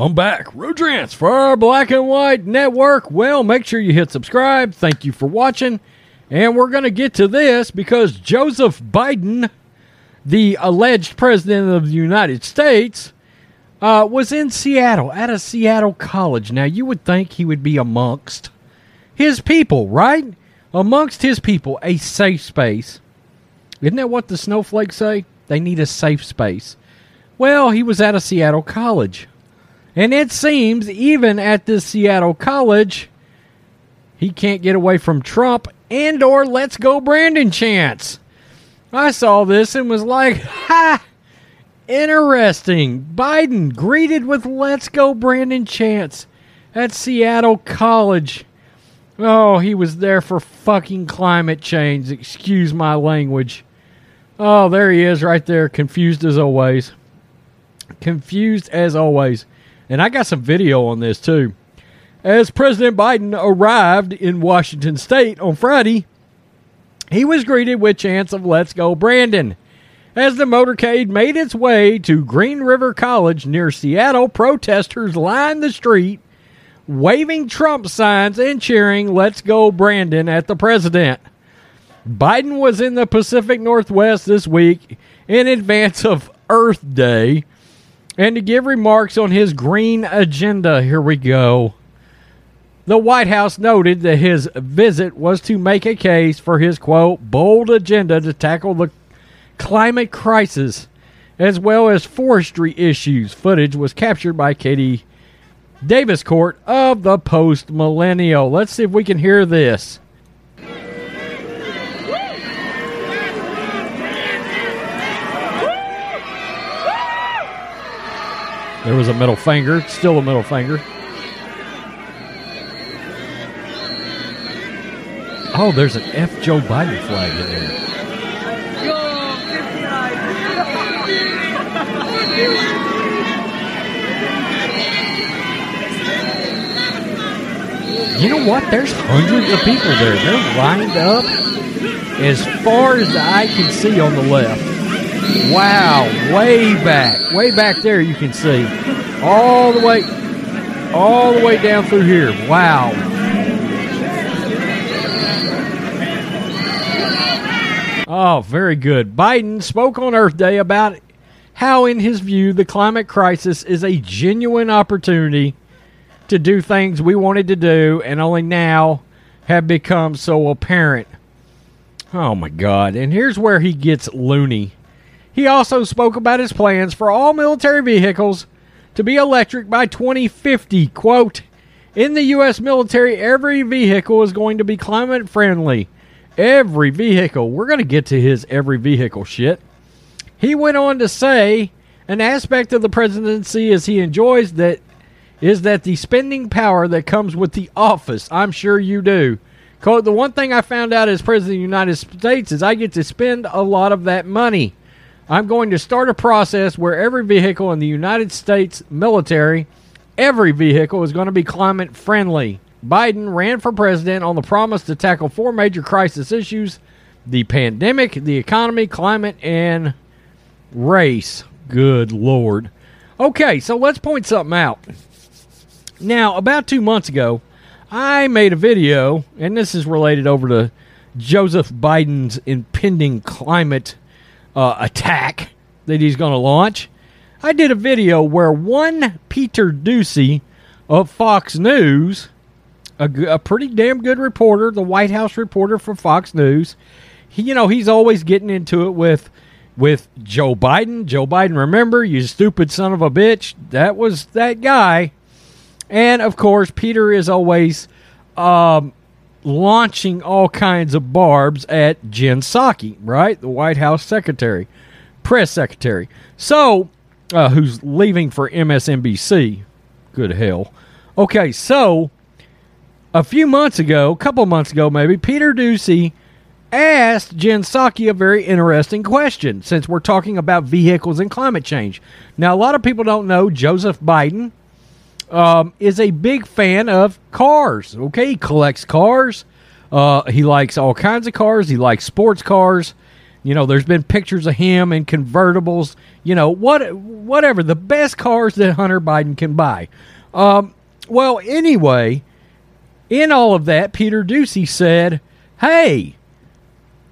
I'm back. Rodrance for our Black and White Network. Well, make sure you hit subscribe. Thank you for watching. And we're going to get to this because Joseph Biden, the alleged president of the United States, uh, was in Seattle at a Seattle college. Now, you would think he would be amongst his people, right? Amongst his people, a safe space. Isn't that what the snowflakes say? They need a safe space. Well, he was at a Seattle college. And it seems even at this Seattle college, he can't get away from Trump and or let's go Brandon chance. I saw this and was like, ha! Interesting. Biden greeted with let's go Brandon chance at Seattle College. Oh, he was there for fucking climate change. Excuse my language. Oh, there he is right there, confused as always. Confused as always. And I got some video on this too. As President Biden arrived in Washington state on Friday, he was greeted with chants of Let's Go Brandon. As the motorcade made its way to Green River College near Seattle, protesters lined the street, waving Trump signs and cheering Let's Go Brandon at the president. Biden was in the Pacific Northwest this week in advance of Earth Day and to give remarks on his green agenda. Here we go. The White House noted that his visit was to make a case for his quote bold agenda to tackle the climate crisis as well as forestry issues. Footage was captured by Katie Daviscourt of the Post Millennial. Let's see if we can hear this. There was a middle finger, still a middle finger. Oh, there's an F Joe Biden flag in there. You know what? There's hundreds of people there. They're lined up as far as the eye can see on the left. Wow, way back, way back there you can see. All the way all the way down through here. Wow. Oh, very good. Biden spoke on Earth Day about how, in his view, the climate crisis is a genuine opportunity to do things we wanted to do and only now have become so apparent. Oh, my God. And here's where he gets loony. He also spoke about his plans for all military vehicles to be electric by 2050. Quote, in the U.S. military, every vehicle is going to be climate friendly. Every vehicle. We're going to get to his every vehicle shit. He went on to say an aspect of the presidency as he enjoys that is that the spending power that comes with the office. I'm sure you do. Quote, the one thing I found out as president of the United States is I get to spend a lot of that money. I'm going to start a process where every vehicle in the United States military, every vehicle is going to be climate friendly. Biden ran for president on the promise to tackle four major crisis issues the pandemic, the economy, climate, and race. Good Lord. Okay, so let's point something out. Now, about two months ago, I made a video, and this is related over to Joseph Biden's impending climate uh, attack that he's going to launch. I did a video where one Peter Doocy of Fox News, a, a pretty damn good reporter, the White House reporter for Fox News, he, you know, he's always getting into it with with Joe Biden. Joe Biden, remember, you stupid son of a bitch. That was that guy. And of course, Peter is always um, launching all kinds of barbs at Jen Psaki, right? The White House secretary, press secretary. So, uh, who's leaving for MSNBC. Good hell. Okay, so a few months ago, a couple months ago maybe, Peter Doocy asked Jen Psaki a very interesting question since we're talking about vehicles and climate change. Now, a lot of people don't know Joseph Biden um, is a big fan of cars. Okay, he collects cars. Uh, he likes all kinds of cars. He likes sports cars. You know, there's been pictures of him in convertibles. You know, what, whatever the best cars that Hunter Biden can buy. Um, well, anyway, in all of that, Peter Doocy said, "Hey,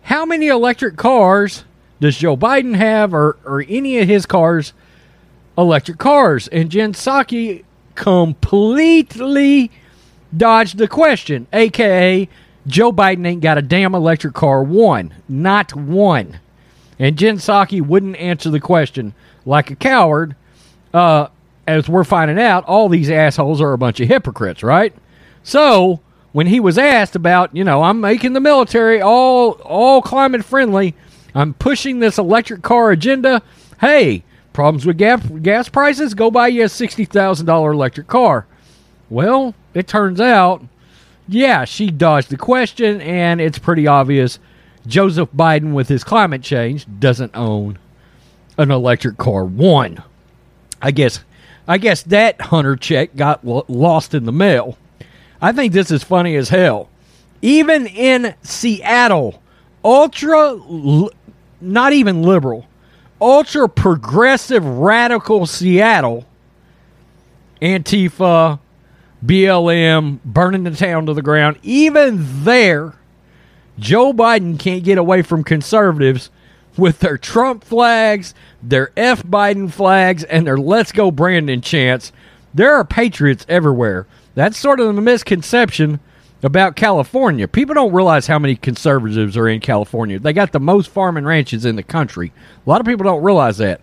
how many electric cars does Joe Biden have, or or any of his cars, electric cars?" And Jen Psaki completely dodged the question, aka Joe Biden ain't got a damn electric car. One, not one. And Jen Psaki wouldn't answer the question like a coward. Uh, as we're finding out, all these assholes are a bunch of hypocrites, right? So when he was asked about, you know, I'm making the military all all climate friendly, I'm pushing this electric car agenda. Hey, problems with gas, gas prices? Go buy you a sixty thousand dollar electric car. Well, it turns out, yeah, she dodged the question, and it's pretty obvious. Joseph Biden, with his climate change, doesn't own an electric car. One, I guess I guess that hunter check got lost in the mail. I think this is funny as hell. Even in Seattle, ultra, not even liberal, ultra progressive radical Seattle, Antifa, BLM, burning the town to the ground, even there, Joe Biden can't get away from conservatives with their Trump flags, their F Biden flags, and their Let's Go Brandon chants. There are patriots everywhere. That's sort of the misconception about California. People don't realize how many conservatives are in California. They got the most farm and ranches in the country. A lot of people don't realize that.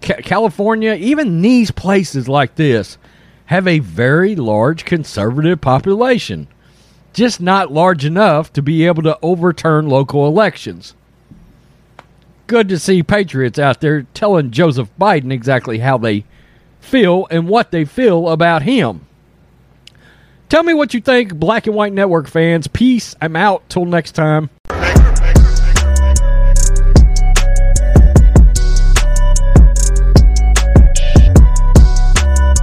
Ca- California, even these places like this, have a very large conservative population. Just not large enough to be able to overturn local elections good to see patriots out there telling Joseph Biden exactly how they feel and what they feel about him. Tell me what you think, Black and White Network fans. Peace. I'm out. Till next time.